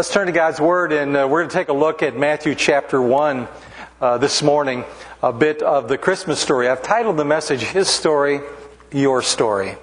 Let's turn to God's Word, and uh, we're going to take a look at Matthew chapter 1 uh, this morning, a bit of the Christmas story. I've titled the message, His Story, Your Story.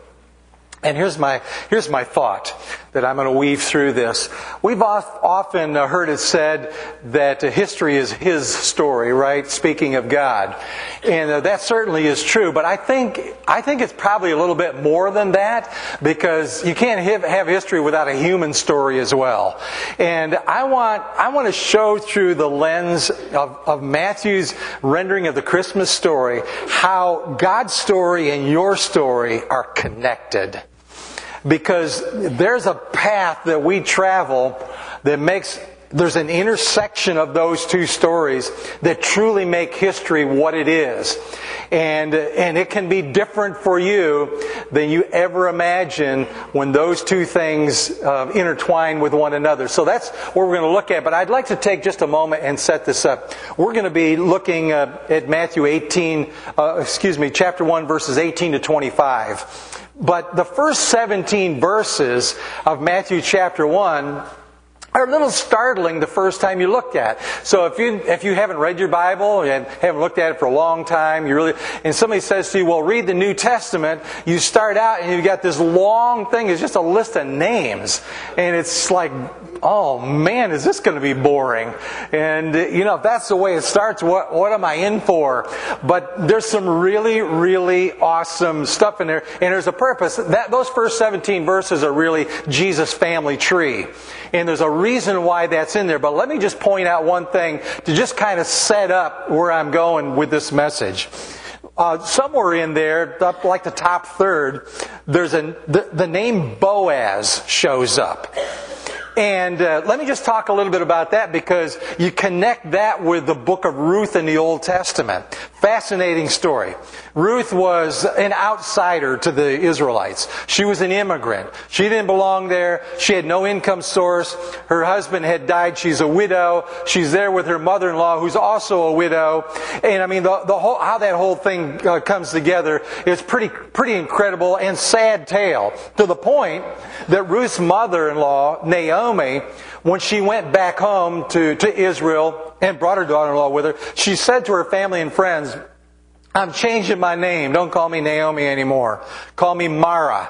And here's my, here's my thought that I'm going to weave through this. We've often heard it said that history is his story, right? Speaking of God. And uh, that certainly is true, but I think, I think it's probably a little bit more than that because you can't have history without a human story as well. And I want, I want to show through the lens of, of Matthew's rendering of the Christmas story how God's story and your story are connected because there's a path that we travel that makes there's an intersection of those two stories that truly make history what it is. And, and it can be different for you than you ever imagine when those two things uh, intertwine with one another. So that's what we're going to look at. But I'd like to take just a moment and set this up. We're going to be looking uh, at Matthew 18, uh, excuse me, chapter 1, verses 18 to 25. But the first 17 verses of Matthew chapter 1 are a little startling the first time you look at. So if you if you haven't read your Bible and haven't looked at it for a long time, you really and somebody says to you, "Well, read the New Testament." You start out and you've got this long thing. It's just a list of names, and it's like, "Oh man, is this going to be boring?" And you know, if that's the way it starts, what what am I in for? But there's some really really awesome stuff in there, and there's a purpose. That those first 17 verses are really Jesus' family tree, and there's a reason why that's in there, but let me just point out one thing to just kind of set up where I'm going with this message. Uh, somewhere in there, up like the top third, there's a the, the name Boaz shows up. And uh, let me just talk a little bit about that because you connect that with the book of Ruth in the Old Testament. Fascinating story. Ruth was an outsider to the Israelites. She was an immigrant. She didn't belong there. She had no income source. Her husband had died. She's a widow. She's there with her mother-in-law who's also a widow. And I mean, the, the whole, how that whole thing uh, comes together is pretty, pretty incredible and sad tale to the point that Ruth's mother-in-law, Naomi, when she went back home to, to Israel and brought her daughter-in-law with her, she said to her family and friends, I'm changing my name. Don't call me Naomi anymore. Call me Mara.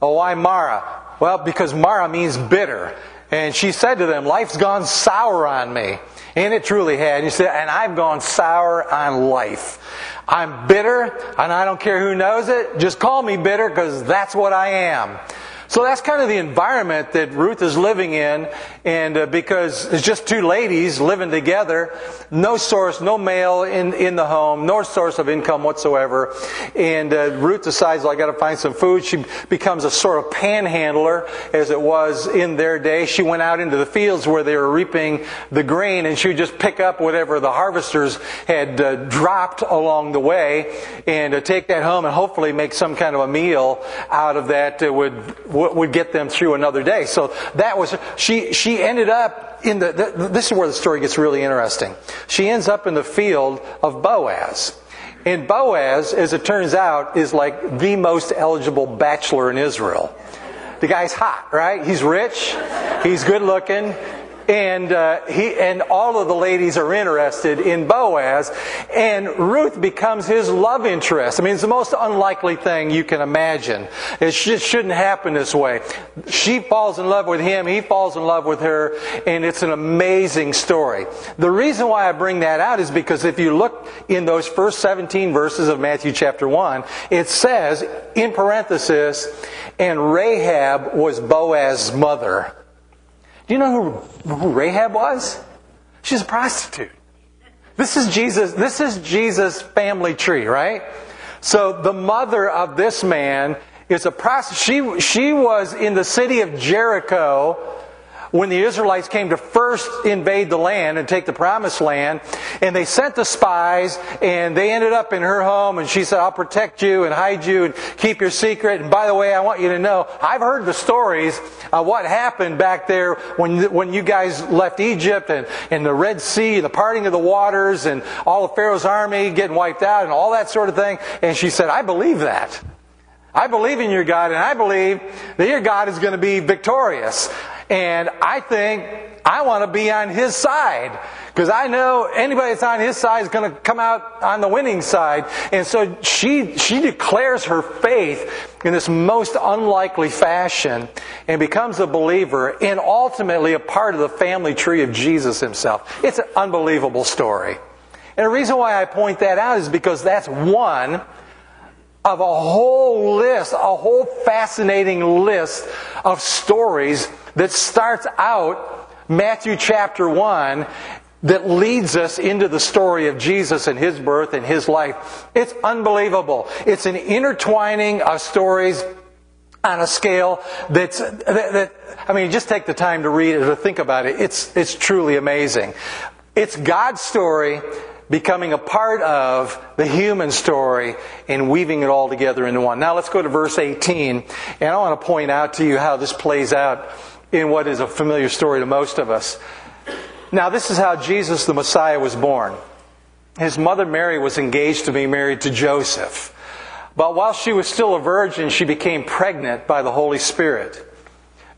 Oh, why Mara? Well, because Mara means bitter. And she said to them, life's gone sour on me. And it truly had. And she said, and I've gone sour on life. I'm bitter, and I don't care who knows it. Just call me bitter because that's what I am. So that's kind of the environment that Ruth is living in, and uh, because it's just two ladies living together, no source, no male in, in the home, no source of income whatsoever, and uh, Ruth decides, well, I got to find some food. She becomes a sort of panhandler, as it was in their day. She went out into the fields where they were reaping the grain, and she would just pick up whatever the harvesters had uh, dropped along the way, and uh, take that home, and hopefully make some kind of a meal out of that that would would get them through another day. So that was, she, she ended up in the, the, this is where the story gets really interesting. She ends up in the field of Boaz. And Boaz, as it turns out, is like the most eligible bachelor in Israel. The guy's hot, right? He's rich. He's good looking and uh, he and all of the ladies are interested in Boaz, and Ruth becomes his love interest. I mean, it's the most unlikely thing you can imagine. It sh- shouldn't happen this way. She falls in love with him, he falls in love with her, and it's an amazing story. The reason why I bring that out is because if you look in those first 17 verses of Matthew chapter 1, it says in parenthesis, and Rahab was Boaz's mother. Do you know who, who Rahab was? She's a prostitute. This is Jesus, this is Jesus' family tree, right? So the mother of this man is a prostitute. She, she was in the city of Jericho when the Israelites came to first invade the land and take the promised land, and they sent the spies, and they ended up in her home, and she said, I'll protect you and hide you and keep your secret. And by the way, I want you to know, I've heard the stories of what happened back there when, when you guys left Egypt and, and the Red Sea, and the parting of the waters, and all of Pharaoh's army getting wiped out, and all that sort of thing. And she said, I believe that. I believe in your God, and I believe that your God is going to be victorious. And I think I want to be on his side. Because I know anybody that's on his side is going to come out on the winning side. And so she, she declares her faith in this most unlikely fashion and becomes a believer and ultimately a part of the family tree of Jesus himself. It's an unbelievable story. And the reason why I point that out is because that's one of a whole list, a whole fascinating list of stories that starts out Matthew chapter 1 that leads us into the story of Jesus and his birth and his life. It's unbelievable. It's an intertwining of stories on a scale that's that, that, I mean just take the time to read it or think about it. It's it's truly amazing. It's God's story becoming a part of the human story and weaving it all together into one. Now let's go to verse 18, and I want to point out to you how this plays out in what is a familiar story to most of us. Now, this is how Jesus the Messiah was born. His mother Mary was engaged to be married to Joseph. But while she was still a virgin, she became pregnant by the Holy Spirit.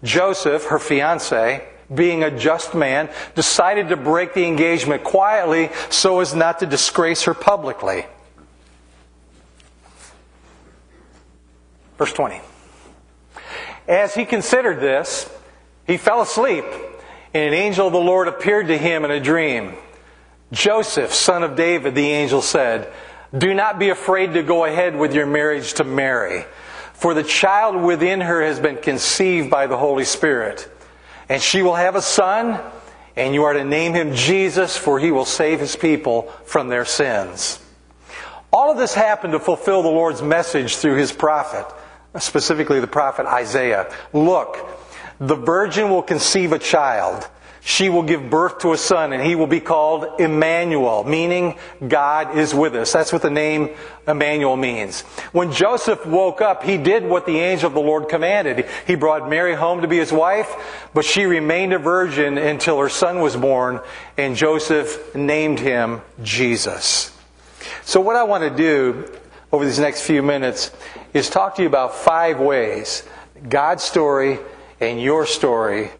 Joseph, her fiance, being a just man, decided to break the engagement quietly so as not to disgrace her publicly. Verse 20. As he considered this, he fell asleep, and an angel of the Lord appeared to him in a dream. Joseph, son of David, the angel said, Do not be afraid to go ahead with your marriage to Mary, for the child within her has been conceived by the Holy Spirit. And she will have a son, and you are to name him Jesus, for he will save his people from their sins. All of this happened to fulfill the Lord's message through his prophet, specifically the prophet Isaiah. Look, the virgin will conceive a child she will give birth to a son, and he will be called Emmanuel, meaning God is with us. That's what the name Emmanuel means. When Joseph woke up, he did what the angel of the Lord commanded. He brought Mary home to be his wife, but she remained a virgin until her son was born, and Joseph named him Jesus. So, what I want to do over these next few minutes is talk to you about five ways God's story and your story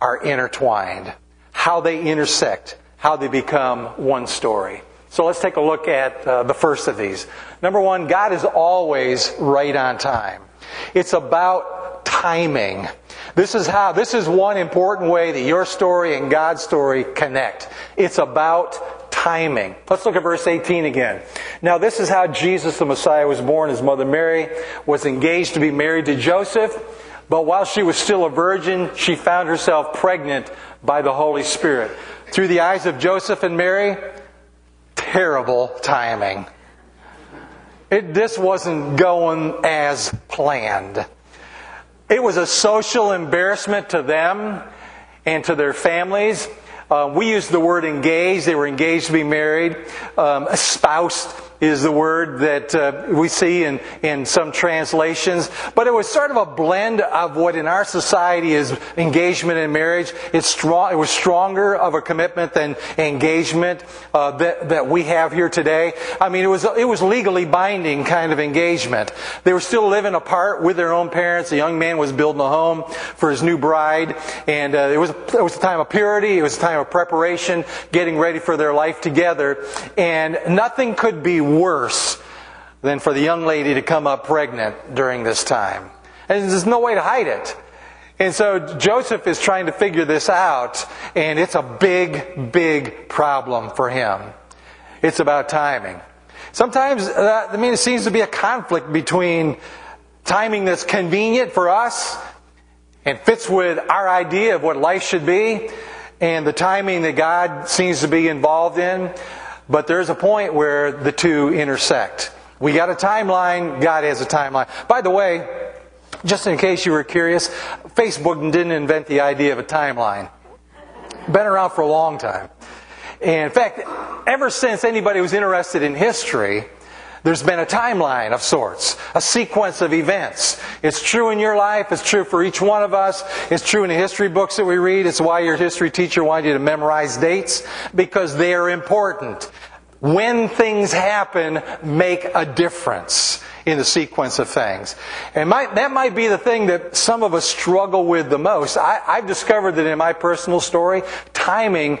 are intertwined, how they intersect, how they become one story. So let's take a look at uh, the first of these. Number one, God is always right on time. It's about timing. This is how, this is one important way that your story and God's story connect. It's about timing. Let's look at verse 18 again. Now, this is how Jesus the Messiah was born. His mother Mary was engaged to be married to Joseph. But while she was still a virgin, she found herself pregnant by the Holy Spirit. Through the eyes of Joseph and Mary, terrible timing. It, this wasn't going as planned. It was a social embarrassment to them and to their families. Uh, we use the word engaged. They were engaged to be married, um, espoused is the word that uh, we see in, in some translations. But it was sort of a blend of what in our society is engagement and marriage. It's strong, it was stronger of a commitment than engagement uh, that, that we have here today. I mean, it was, it was legally binding kind of engagement. They were still living apart with their own parents. The young man was building a home for his new bride. And uh, it, was, it was a time of purity. It was a time of preparation, getting ready for their life together. And nothing could be worse than for the young lady to come up pregnant during this time. And there's no way to hide it. And so Joseph is trying to figure this out, and it's a big, big problem for him. It's about timing. Sometimes, I mean, it seems to be a conflict between timing that's convenient for us and fits with our idea of what life should be, and the timing that God seems to be involved in. But there's a point where the two intersect. We got a timeline, God has a timeline. By the way, just in case you were curious, Facebook didn't invent the idea of a timeline. Been around for a long time. And in fact, ever since anybody was interested in history, there's been a timeline of sorts, a sequence of events. It's true in your life, it's true for each one of us, it's true in the history books that we read. It's why your history teacher wanted you to memorize dates, because they are important. When things happen, make a difference in the sequence of things. And that might be the thing that some of us struggle with the most. I, I've discovered that in my personal story, timing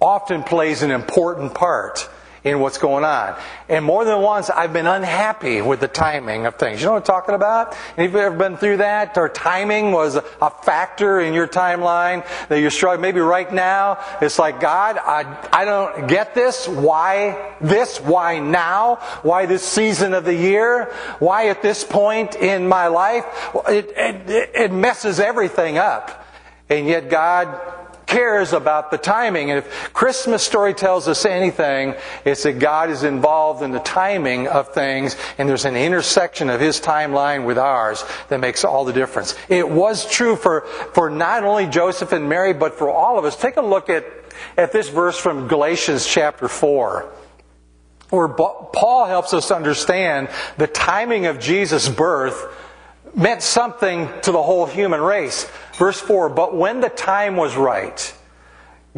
often plays an important part in what's going on. And more than once, I've been unhappy with the timing of things. You know what I'm talking about? Have you ever been through that? Or timing was a factor in your timeline that you're struggling. Maybe right now, it's like, God, I, I don't get this. Why this? Why now? Why this season of the year? Why at this point in my life? It, it, it messes everything up. And yet God cares about the timing. And if Christmas story tells us anything, it's that God is involved in the timing of things, and there's an intersection of His timeline with ours that makes all the difference. It was true for, for not only Joseph and Mary, but for all of us. Take a look at, at this verse from Galatians chapter 4 where Paul helps us understand the timing of Jesus' birth meant something to the whole human race. Verse 4 But when the time was right,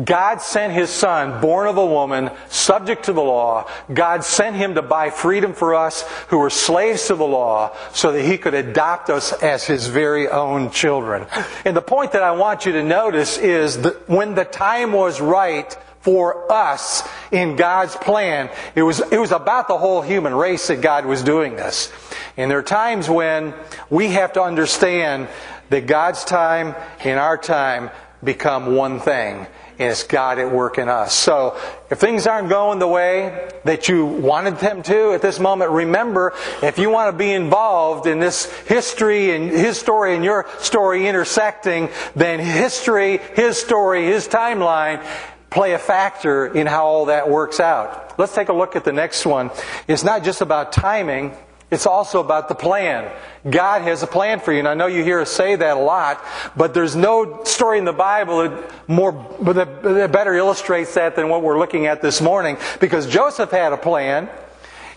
God sent his son, born of a woman, subject to the law. God sent him to buy freedom for us who were slaves to the law so that he could adopt us as his very own children. And the point that I want you to notice is that when the time was right, for us in God's plan. It was, it was about the whole human race that God was doing this. And there are times when we have to understand that God's time and our time become one thing. And it's God at work in us. So, if things aren't going the way that you wanted them to at this moment, remember, if you want to be involved in this history and his story and your story intersecting, then history, his story, his timeline play a factor in how all that works out. Let's take a look at the next one. It's not just about timing, it's also about the plan. God has a plan for you. And I know you hear us say that a lot, but there's no story in the Bible that more that better illustrates that than what we're looking at this morning. Because Joseph had a plan,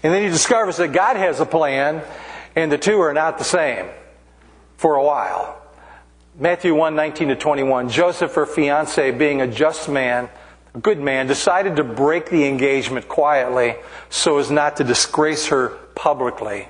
and then he discovers that God has a plan, and the two are not the same for a while. Matthew 1 19 to 21. Joseph, her fiance, being a just man, a good man, decided to break the engagement quietly so as not to disgrace her publicly.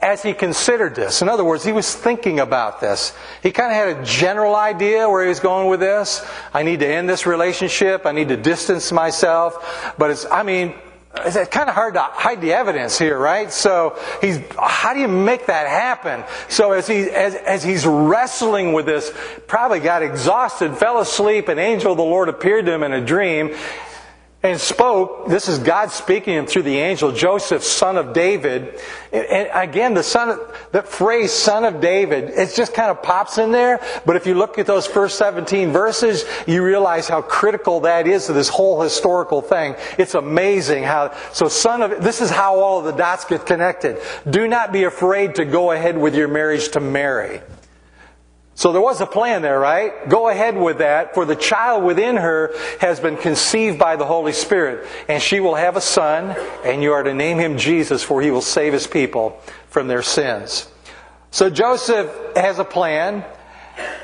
As he considered this, in other words, he was thinking about this. He kind of had a general idea where he was going with this. I need to end this relationship. I need to distance myself. But it's, I mean, it's kind of hard to hide the evidence here, right? So he's, how do you make that happen? So as he, as, as he's wrestling with this, probably got exhausted, fell asleep, an angel of the Lord appeared to him in a dream, and spoke. This is God speaking through the angel, Joseph, son of David. And again, the son the phrase son of David, it just kind of pops in there. But if you look at those first 17 verses, you realize how critical that is to this whole historical thing. It's amazing how, so son of, this is how all of the dots get connected. Do not be afraid to go ahead with your marriage to Mary. So there was a plan there, right? Go ahead with that, for the child within her has been conceived by the Holy Spirit, and she will have a son, and you are to name him Jesus, for he will save his people from their sins. So Joseph has a plan.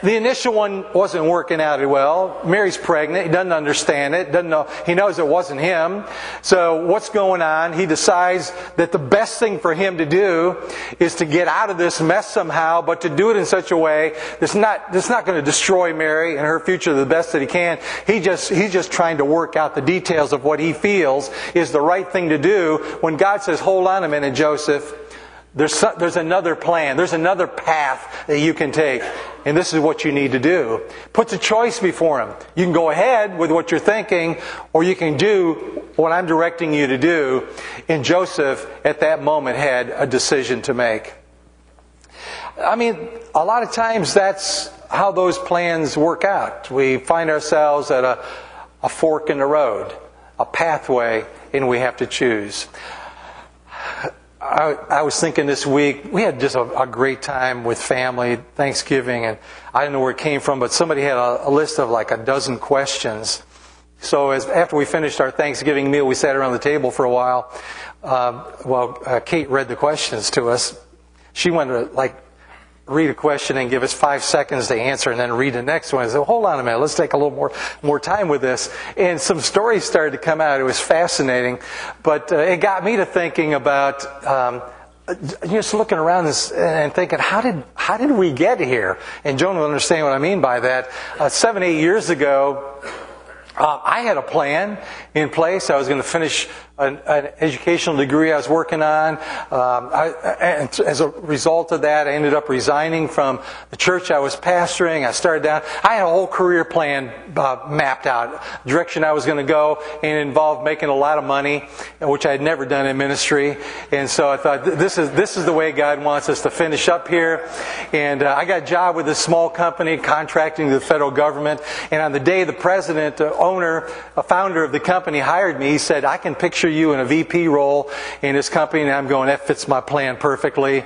The initial one wasn't working out well. Mary's pregnant. He doesn't understand it. Doesn't know. He knows it wasn't him. So what's going on? He decides that the best thing for him to do is to get out of this mess somehow, but to do it in such a way that's not that's not going to destroy Mary and her future the best that he can. He just he's just trying to work out the details of what he feels is the right thing to do. When God says, "Hold on a minute, Joseph." There's, there's another plan. There's another path that you can take. And this is what you need to do. Puts a choice before him. You can go ahead with what you're thinking, or you can do what I'm directing you to do. And Joseph, at that moment, had a decision to make. I mean, a lot of times that's how those plans work out. We find ourselves at a, a fork in the road, a pathway, and we have to choose. I, I, was thinking this week, we had just a, a, great time with family, Thanksgiving, and I don't know where it came from, but somebody had a, a list of like a dozen questions. So as, after we finished our Thanksgiving meal, we sat around the table for a while. Um, well, uh, Kate read the questions to us. She went to like read a question and give us five seconds to answer and then read the next one. I said, hold on a minute, let's take a little more, more time with this. And some stories started to come out. It was fascinating. But uh, it got me to thinking about um, just looking around this and thinking, how did how did we get here? And Joan will understand what I mean by that. Uh, seven, eight years ago, uh, I had a plan in place. I was going to finish an, an, educational degree I was working on. Um, I, and as a result of that, I ended up resigning from the church I was pastoring. I started down. I had a whole career plan uh, mapped out, direction I was going to go, and involved making a lot of money, which I had never done in ministry. And so I thought this is this is the way God wants us to finish up here. And uh, I got a job with a small company contracting to the federal government. And on the day the president, uh, owner, a founder of the company hired me, he said, "I can picture." Picture you in a VP role in this company, and I'm going, that fits my plan perfectly.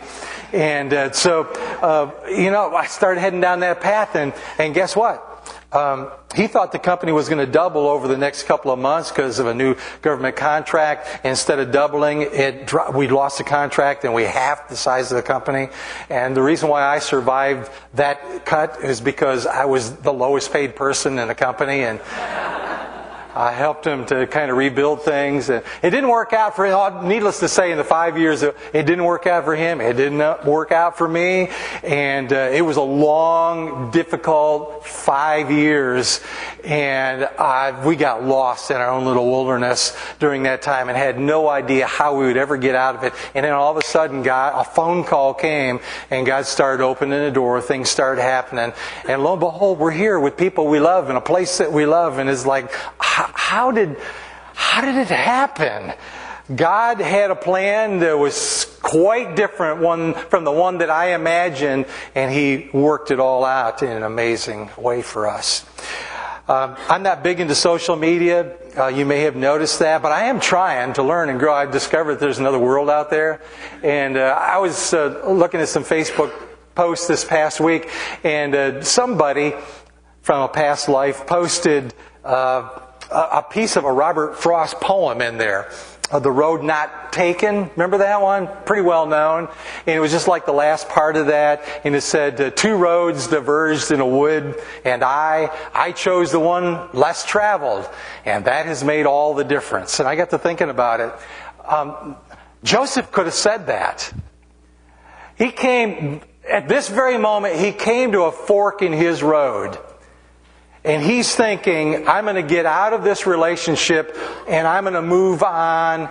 And uh, so, uh, you know, I started heading down that path, and, and guess what? Um, he thought the company was going to double over the next couple of months because of a new government contract. Instead of doubling, it we lost the contract and we halved the size of the company. And the reason why I survived that cut is because I was the lowest paid person in the company, and I helped him to kind of rebuild things. It didn't work out for him. Needless to say, in the five years, it didn't work out for him. It didn't work out for me. And uh, it was a long, difficult five years. And uh, we got lost in our own little wilderness during that time and had no idea how we would ever get out of it. And then all of a sudden, God, a phone call came and God started opening the door. Things started happening. And lo and behold, we're here with people we love in a place that we love. And it's like, how did, how did it happen? God had a plan that was quite different one from the one that I imagined, and He worked it all out in an amazing way for us. Um, I'm not big into social media. Uh, you may have noticed that, but I am trying to learn and grow. I've discovered there's another world out there, and uh, I was uh, looking at some Facebook posts this past week, and uh, somebody from a past life posted uh, a piece of a Robert Frost poem in there. Uh, the Road Not Taken. Remember that one? Pretty well known. And it was just like the last part of that. And it said, Two roads diverged in a wood, and I, I chose the one less traveled. And that has made all the difference. And I got to thinking about it. Um, Joseph could have said that. He came, at this very moment, he came to a fork in his road. And he's thinking, I'm going to get out of this relationship and I'm going to move on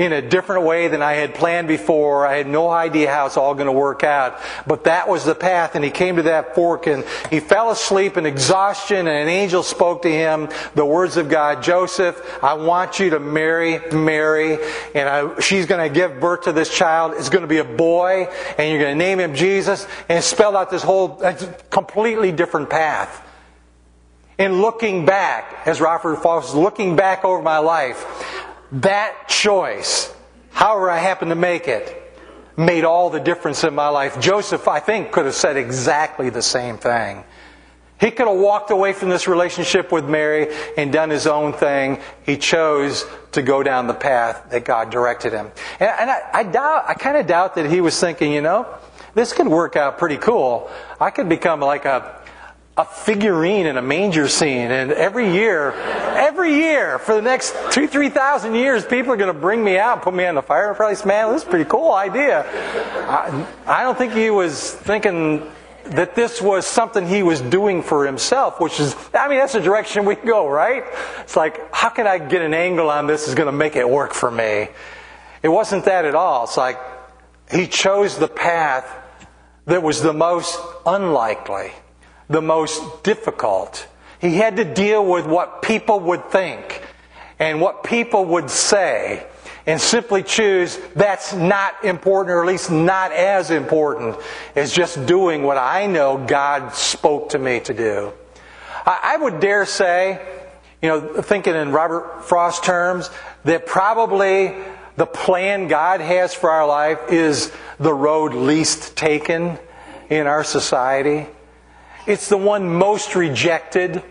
in a different way than I had planned before. I had no idea how it's all going to work out. But that was the path, and he came to that fork and he fell asleep in exhaustion, and an angel spoke to him the words of God Joseph, I want you to marry Mary, and I, she's going to give birth to this child. It's going to be a boy, and you're going to name him Jesus. And spelled out this whole completely different path. And looking back, as Robert Frost is looking back over my life, that choice, however I happened to make it, made all the difference in my life. Joseph, I think, could have said exactly the same thing. He could have walked away from this relationship with Mary and done his own thing. He chose to go down the path that God directed him. And, and I, I doubt, I kind of doubt that he was thinking, you know, this could work out pretty cool. I could become like a a figurine in a manger scene. And every year, every year for the next two, three thousand years, people are going to bring me out, put me on the fireplace. Man, this is a pretty cool idea. I, I don't think he was thinking that this was something he was doing for himself, which is, I mean, that's the direction we go, right? It's like, how can I get an angle on this is going to make it work for me? It wasn't that at all. It's like, he chose the path that was the most unlikely the most difficult. He had to deal with what people would think and what people would say and simply choose that's not important or at least not as important as just doing what I know God spoke to me to do. I would dare say, you know, thinking in Robert Frost terms, that probably the plan God has for our life is the road least taken in our society. It's the one most rejected.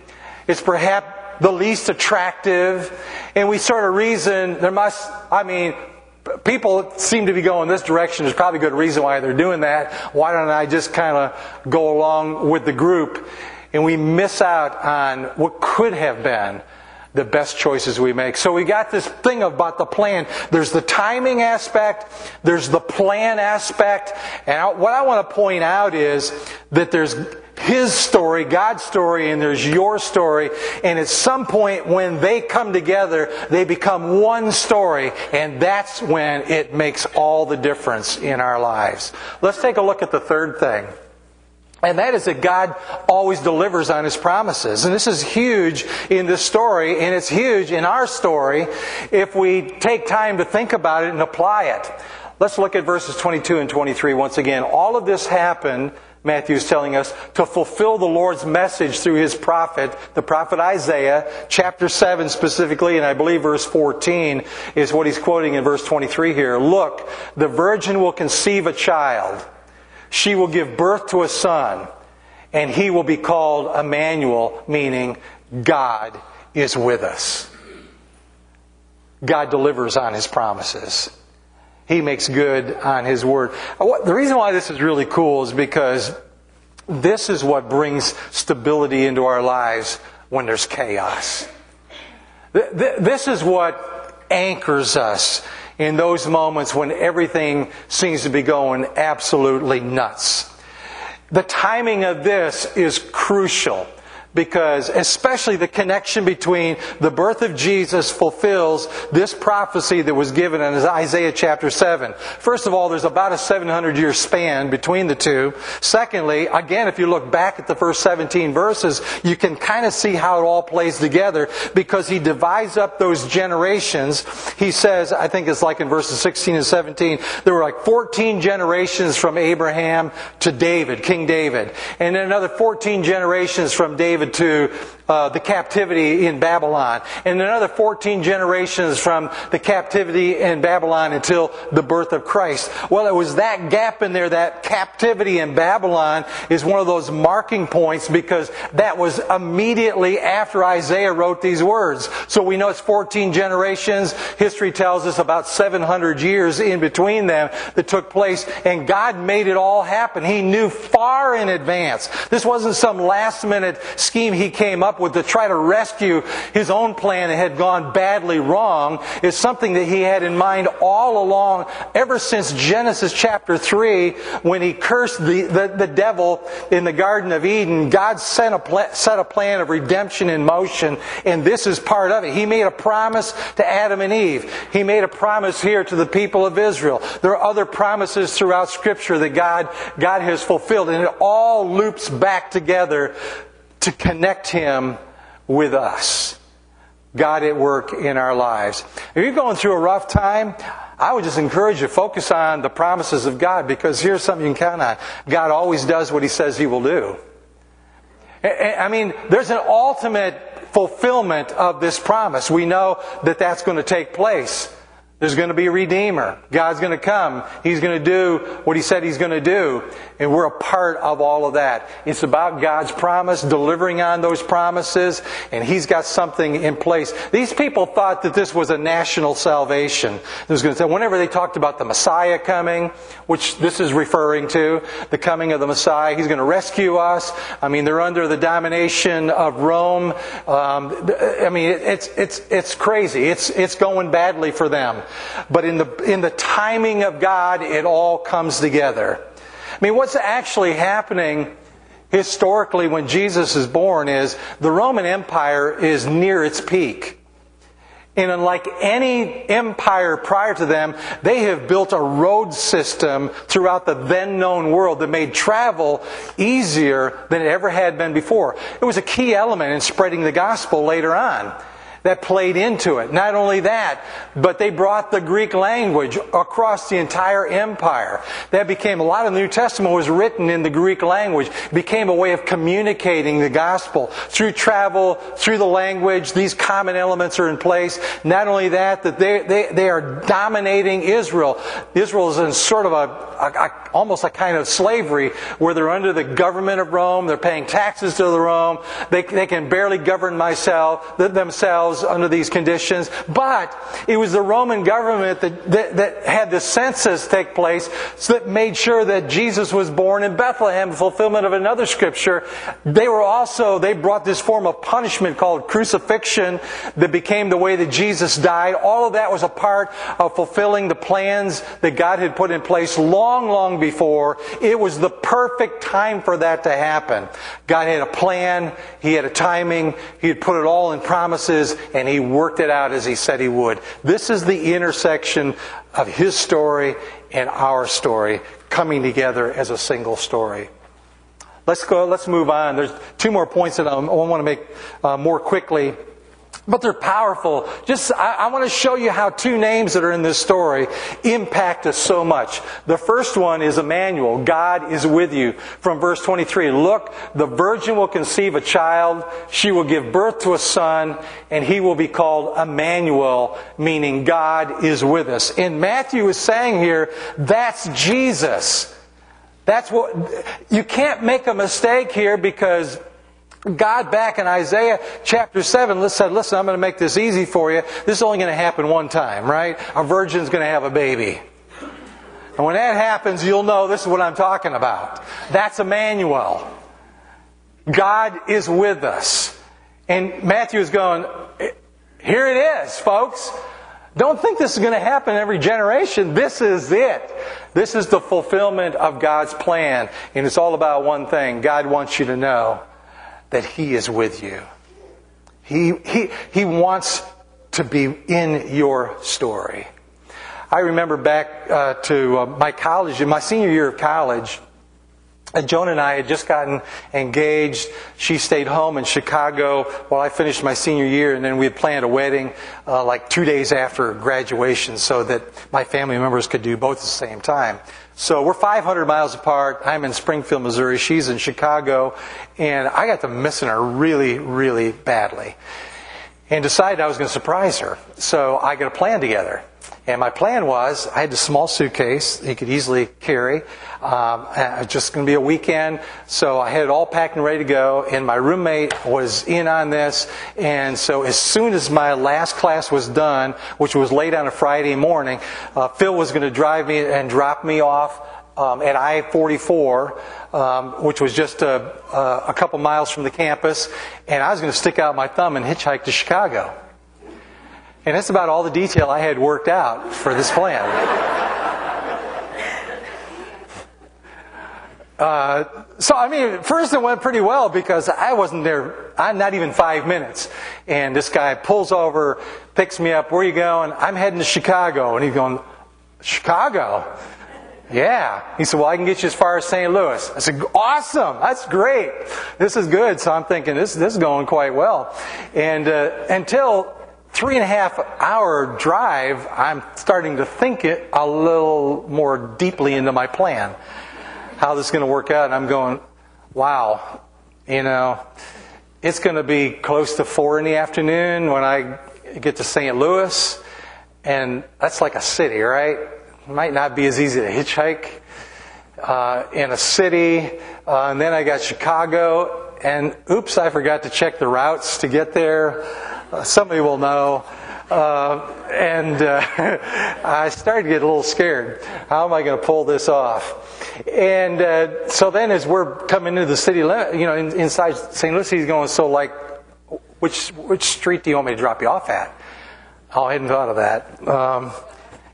It's perhaps the least attractive. And we sort of reason there must, I mean, people seem to be going this direction. There's probably a good reason why they're doing that. Why don't I just kind of go along with the group? And we miss out on what could have been the best choices we make. So we got this thing about the plan. There's the timing aspect, there's the plan aspect, and what I want to point out is that there's his story, God's story, and there's your story. And at some point when they come together, they become one story. And that's when it makes all the difference in our lives. Let's take a look at the third thing. And that is that God always delivers on His promises. And this is huge in this story, and it's huge in our story if we take time to think about it and apply it. Let's look at verses 22 and 23 once again. All of this happened, Matthew is telling us, to fulfill the Lord's message through His prophet, the prophet Isaiah, chapter 7 specifically, and I believe verse 14 is what he's quoting in verse 23 here. Look, the virgin will conceive a child she will give birth to a son, and he will be called Emmanuel, meaning God is with us. God delivers on his promises. He makes good on his word. Uh, the reason why this is really cool is because this is what brings stability into our lives when there's chaos. This is what anchors us in those moments when everything seems to be going absolutely nuts. The timing of this is crucial because especially the connection between the birth of Jesus fulfills this prophecy that was given in Isaiah chapter 7. First of all, there's about a 700 year span between the two. Secondly, again, if you look back at the first 17 verses, you can kind of see how it all plays together because he divides up those generations. He says, I think it's like in verses 16 and 17, there were like 14 generations from Abraham to David, King David, and then another 14 generations from David David to uh, the captivity in Babylon, and another 14 generations from the captivity in Babylon until the birth of Christ. Well, it was that gap in there, that captivity in Babylon is one of those marking points because that was immediately after Isaiah wrote these words. So we know it's 14 generations. History tells us about 700 years in between them that took place, and God made it all happen. He knew far in advance. This wasn't some last minute scheme he came up with to try to rescue his own plan that had gone badly wrong is something that he had in mind all along, ever since Genesis chapter 3, when he cursed the, the, the devil in the Garden of Eden. God set a, set a plan of redemption in motion, and this is part of it. He made a promise to Adam and Eve. He made a promise here to the people of Israel. There are other promises throughout Scripture that God, God has fulfilled, and it all loops back together to connect Him with us. God at work in our lives. If you're going through a rough time, I would just encourage you to focus on the promises of God because here's something you can count on. God always does what He says He will do. I mean, there's an ultimate fulfillment of this promise. We know that that's going to take place. There's going to be a Redeemer. God's going to come. He's going to do what He said He's going to do. And we're a part of all of that. It's about God's promise, delivering on those promises, and He's got something in place. These people thought that this was a national salvation. Was going to say, whenever they talked about the Messiah coming, which this is referring to, the coming of the Messiah, He's going to rescue us. I mean, they're under the domination of Rome. Um, I mean, it's, it's, it's crazy. It's, it's going badly for them. But in the, in the timing of God, it all comes together. I mean, what's actually happening historically when Jesus is born is the Roman Empire is near its peak. And unlike any empire prior to them, they have built a road system throughout the then known world that made travel easier than it ever had been before. It was a key element in spreading the gospel later on that played into it. Not only that, but they brought the Greek language across the entire empire. That became a lot of the New Testament was written in the Greek language. Became a way of communicating the gospel through travel, through the language. These common elements are in place. Not only that, that they, they, they are dominating Israel. Israel is in sort of a a, a, almost a kind of slavery where they're under the government of Rome, they're paying taxes to the Rome, they, they can barely govern myself, themselves under these conditions. But it was the Roman government that, that, that had the census take place so that made sure that Jesus was born in Bethlehem, fulfillment of another scripture. They were also, they brought this form of punishment called crucifixion that became the way that Jesus died. All of that was a part of fulfilling the plans that God had put in place long, long before. It was the perfect time for that to happen. God had a plan, He had a timing, He had put it all in promises, and He worked it out as He said He would. This is the intersection of His story and our story coming together as a single story. Let's go, let's move on. There's two more points that I want to make uh, more quickly. But they're powerful. Just, I, I, want to show you how two names that are in this story impact us so much. The first one is Emmanuel. God is with you. From verse 23. Look, the virgin will conceive a child. She will give birth to a son, and he will be called Emmanuel, meaning God is with us. And Matthew is saying here, that's Jesus. That's what, you can't make a mistake here because God back in Isaiah chapter 7 said, listen, I'm going to make this easy for you. This is only going to happen one time, right? A virgin's going to have a baby. And when that happens, you'll know this is what I'm talking about. That's Emmanuel. God is with us. And Matthew is going, here it is, folks. Don't think this is going to happen every generation. This is it. This is the fulfillment of God's plan. And it's all about one thing. God wants you to know that He is with you. He, he, he wants to be in your story. I remember back uh, to uh, my college, in my senior year of college, and Joan and I had just gotten engaged. She stayed home in Chicago while I finished my senior year, and then we had planned a wedding uh, like two days after graduation so that my family members could do both at the same time. So we're 500 miles apart. I'm in Springfield, Missouri. She's in Chicago. And I got to missing her really, really badly. And decided I was going to surprise her. So I got a plan together. And my plan was I had a small suitcase he could easily carry. Um, uh, just going to be a weekend, so I had it all packed and ready to go. And my roommate was in on this. And so as soon as my last class was done, which was late on a Friday morning, uh, Phil was going to drive me and drop me off um, at I 44, um, which was just a, a, a couple miles from the campus. And I was going to stick out my thumb and hitchhike to Chicago. And that's about all the detail I had worked out for this plan. Uh, so, I mean, first it went pretty well because I wasn't there, I'm not even five minutes. And this guy pulls over, picks me up, where you going? I'm heading to Chicago. And he's going, Chicago? Yeah. He said, well, I can get you as far as St. Louis. I said, awesome. That's great. This is good. So I'm thinking, this, this is going quite well. And uh, until three and a half hour drive, I'm starting to think it a little more deeply into my plan. How this is going to work out. And I'm going, wow, you know, it's going to be close to four in the afternoon when I get to St. Louis. And that's like a city, right? It might not be as easy to hitchhike uh, in a city. Uh, and then I got Chicago. And oops, I forgot to check the routes to get there. Somebody will know. Uh, and uh, I started to get a little scared. How am I going to pull this off? And uh, so then, as we're coming into the city, you know, in, inside St. Louis, he's going, so like, which which street do you want me to drop you off at? Oh, I hadn't thought of that. Um,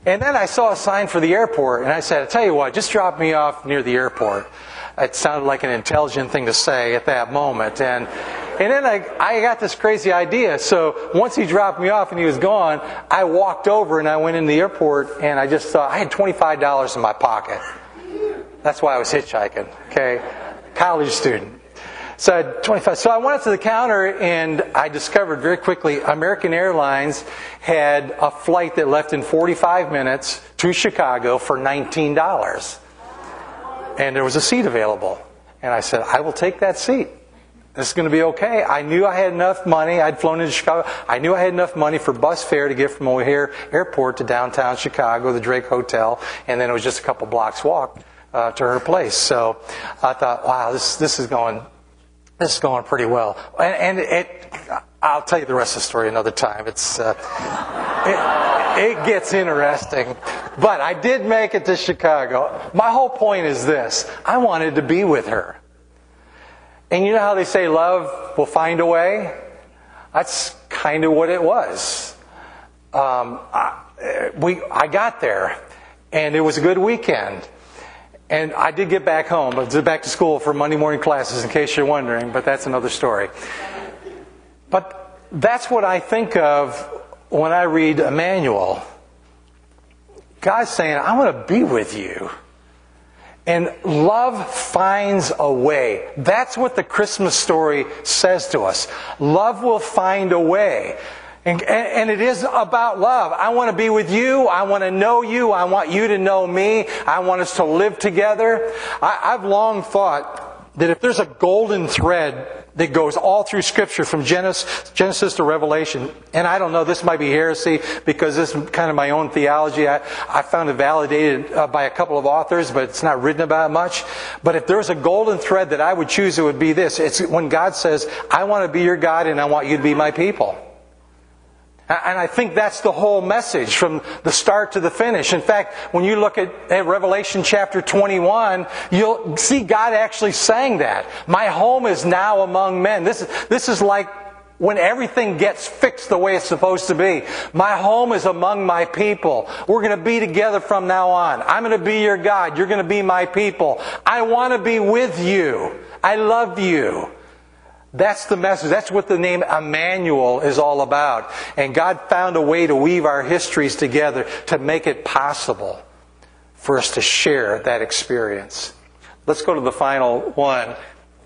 and then I saw a sign for the airport, and I said, I tell you what, just drop me off near the airport. It sounded like an intelligent thing to say at that moment. And and then I, I got this crazy idea. So once he dropped me off and he was gone, I walked over and I went in the airport and I just thought I had $25 in my pocket. That's why I was hitchhiking. Okay. College student. So I had 25. So I went up to the counter and I discovered very quickly American Airlines had a flight that left in 45 minutes to Chicago for $19. And there was a seat available. And I said, I will take that seat. This is going to be okay. I knew I had enough money. I'd flown into Chicago. I knew I had enough money for bus fare to get from O'Hare Airport to downtown Chicago, the Drake Hotel, and then it was just a couple blocks walk uh, to her place. So I thought, wow, this this is going this is going pretty well. And, and it, I'll tell you the rest of the story another time. It's uh, it, it gets interesting. But I did make it to Chicago. My whole point is this: I wanted to be with her. And you know how they say love will find a way? That's kind of what it was. Um, I, we, I got there, and it was a good weekend. And I did get back home, but back to school for Monday morning classes, in case you're wondering, but that's another story. But that's what I think of when I read Emmanuel. God's saying, I want to be with you. And love finds a way. That's what the Christmas story says to us. Love will find a way. And, and, it is about love. I want to be with you. I want to know you. I want you to know me. I want us to live together. I, I've long thought that if there's a golden thread that goes all through Scripture from Genesis, to Revelation, and I don't know, this might be heresy because this is kind of my own theology. I, I found it validated uh, by a couple of authors, but it's not written about much. But if there's a golden thread that I would choose, it would be this. It's when God says, I want to be your God and I want you to be my people. And I think that's the whole message from the start to the finish. In fact, when you look at, at, Revelation chapter 21, you'll see God actually saying that. My home is now among men. This, this is like when everything gets fixed the way it's supposed to be. My home is among my people. We're going to be together from now on. I'm going to be your God. You're going to be my people. I want to be with you. I love you. That's the message. That's what the name Emmanuel is all about. And God found a way to weave our histories together to make it possible for us to share that experience. Let's go to the final one.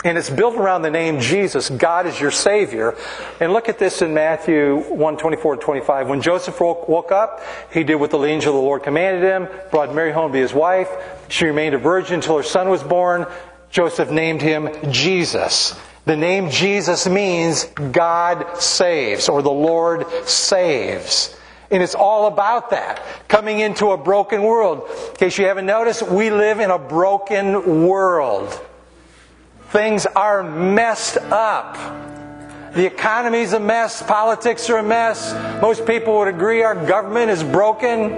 And it's built around the name Jesus. God is your Savior. And look at this in Matthew 1 24 25. When Joseph woke up, he did what the angel of the Lord commanded him, brought Mary home to be his wife. She remained a virgin until her son was born. Joseph named him Jesus. The name Jesus means God saves or the Lord saves. And it's all about that. Coming into a broken world. In case you haven't noticed, we live in a broken world. Things are messed up. The economy's a mess. Politics are a mess. Most people would agree our government is broken.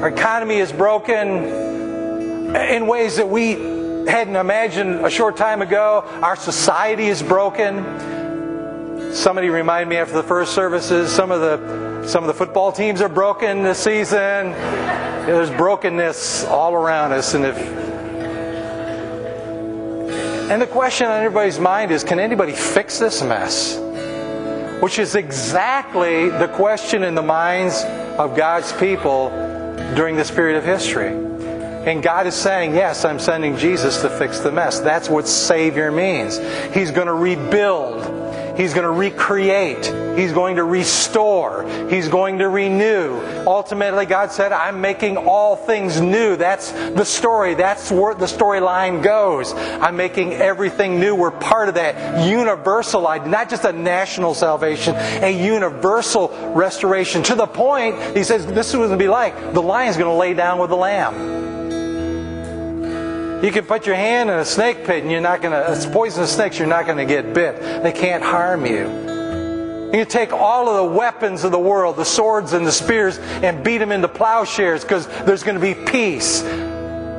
Our economy is broken in ways that we hadn't imagined a short time ago. Our society is broken. Somebody reminded me after the first services, some of the some of the football teams are broken this season. There's brokenness all around us, and if and the question on everybody's mind is, can anybody fix this mess? Which is exactly the question in the minds of God's people during this period of history. And God is saying, Yes, I'm sending Jesus to fix the mess. That's what Savior means. He's going to rebuild. He's going to recreate. He's going to restore. He's going to renew. Ultimately, God said, I'm making all things new. That's the story. That's where the storyline goes. I'm making everything new. We're part of that universal not just a national salvation, a universal restoration to the point, he says, this is what it's going to be like. The lion's going to lay down with the lamb. You can put your hand in a snake pit and you're not going to, it's poisonous snakes, you're not going to get bit. They can't harm you. You can take all of the weapons of the world, the swords and the spears, and beat them into plowshares because there's going to be peace.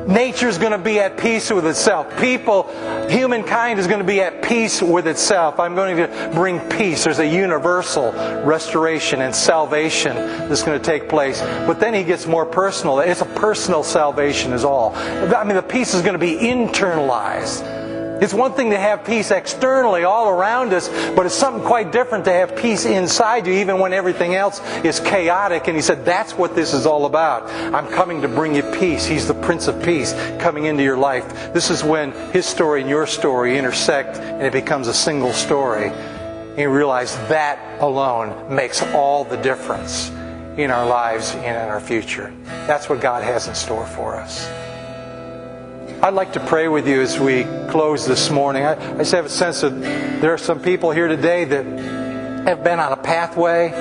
Nature's going to be at peace with itself. People, humankind is going to be at peace with itself. I'm going to bring peace. There's a universal restoration and salvation that's going to take place. But then he gets more personal. It's a personal salvation, is all. I mean, the peace is going to be internalized. It's one thing to have peace externally all around us, but it's something quite different to have peace inside you, even when everything else is chaotic. And he said, That's what this is all about. I'm coming to bring you peace. He's the Prince of Peace coming into your life. This is when his story and your story intersect and it becomes a single story. And you realize that alone makes all the difference in our lives and in our future. That's what God has in store for us. I'd like to pray with you as we close this morning. I, I just have a sense that there are some people here today that have been on a pathway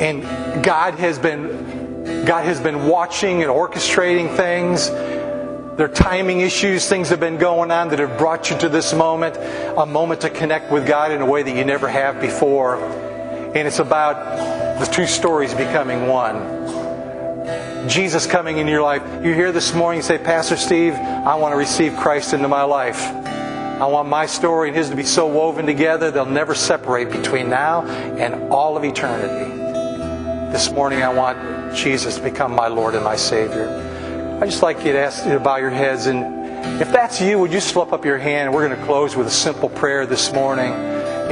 and God has been God has been watching and orchestrating things. There are timing issues, things have been going on that have brought you to this moment, a moment to connect with God in a way that you never have before. And it's about the two stories becoming one. Jesus coming into your life. You hear this morning, you say, Pastor Steve, I want to receive Christ into my life. I want my story and his to be so woven together they'll never separate between now and all of eternity. This morning, I want Jesus to become my Lord and my Savior. I just like you to ask you to bow your heads, and if that's you, would you slip up your hand? We're going to close with a simple prayer this morning,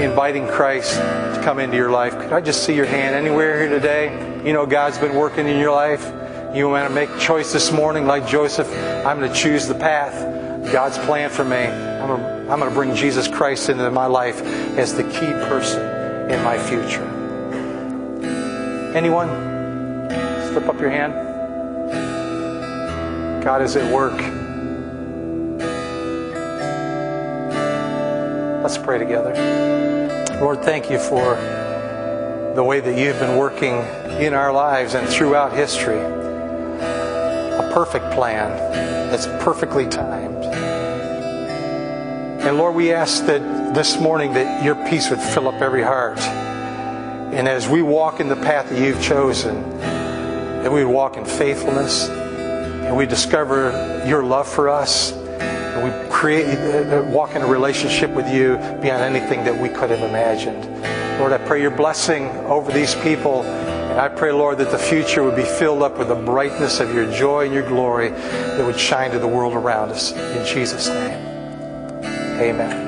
inviting Christ to come into your life. Could I just see your hand anywhere here today? You know God's been working in your life. You want to make choice this morning, like Joseph. I'm going to choose the path. God's plan for me. I'm going, to, I'm going to bring Jesus Christ into my life as the key person in my future. Anyone? Slip up your hand. God is at work. Let's pray together. Lord, thank you for the way that you've been working in our lives and throughout history perfect plan that's perfectly timed. And Lord, we ask that this morning that your peace would fill up every heart. And as we walk in the path that you've chosen, that we walk in faithfulness and we discover your love for us and we create uh, walk in a relationship with you beyond anything that we could have imagined. Lord, I pray your blessing over these people I pray, Lord, that the future would be filled up with the brightness of your joy and your glory that would shine to the world around us. In Jesus' name, amen.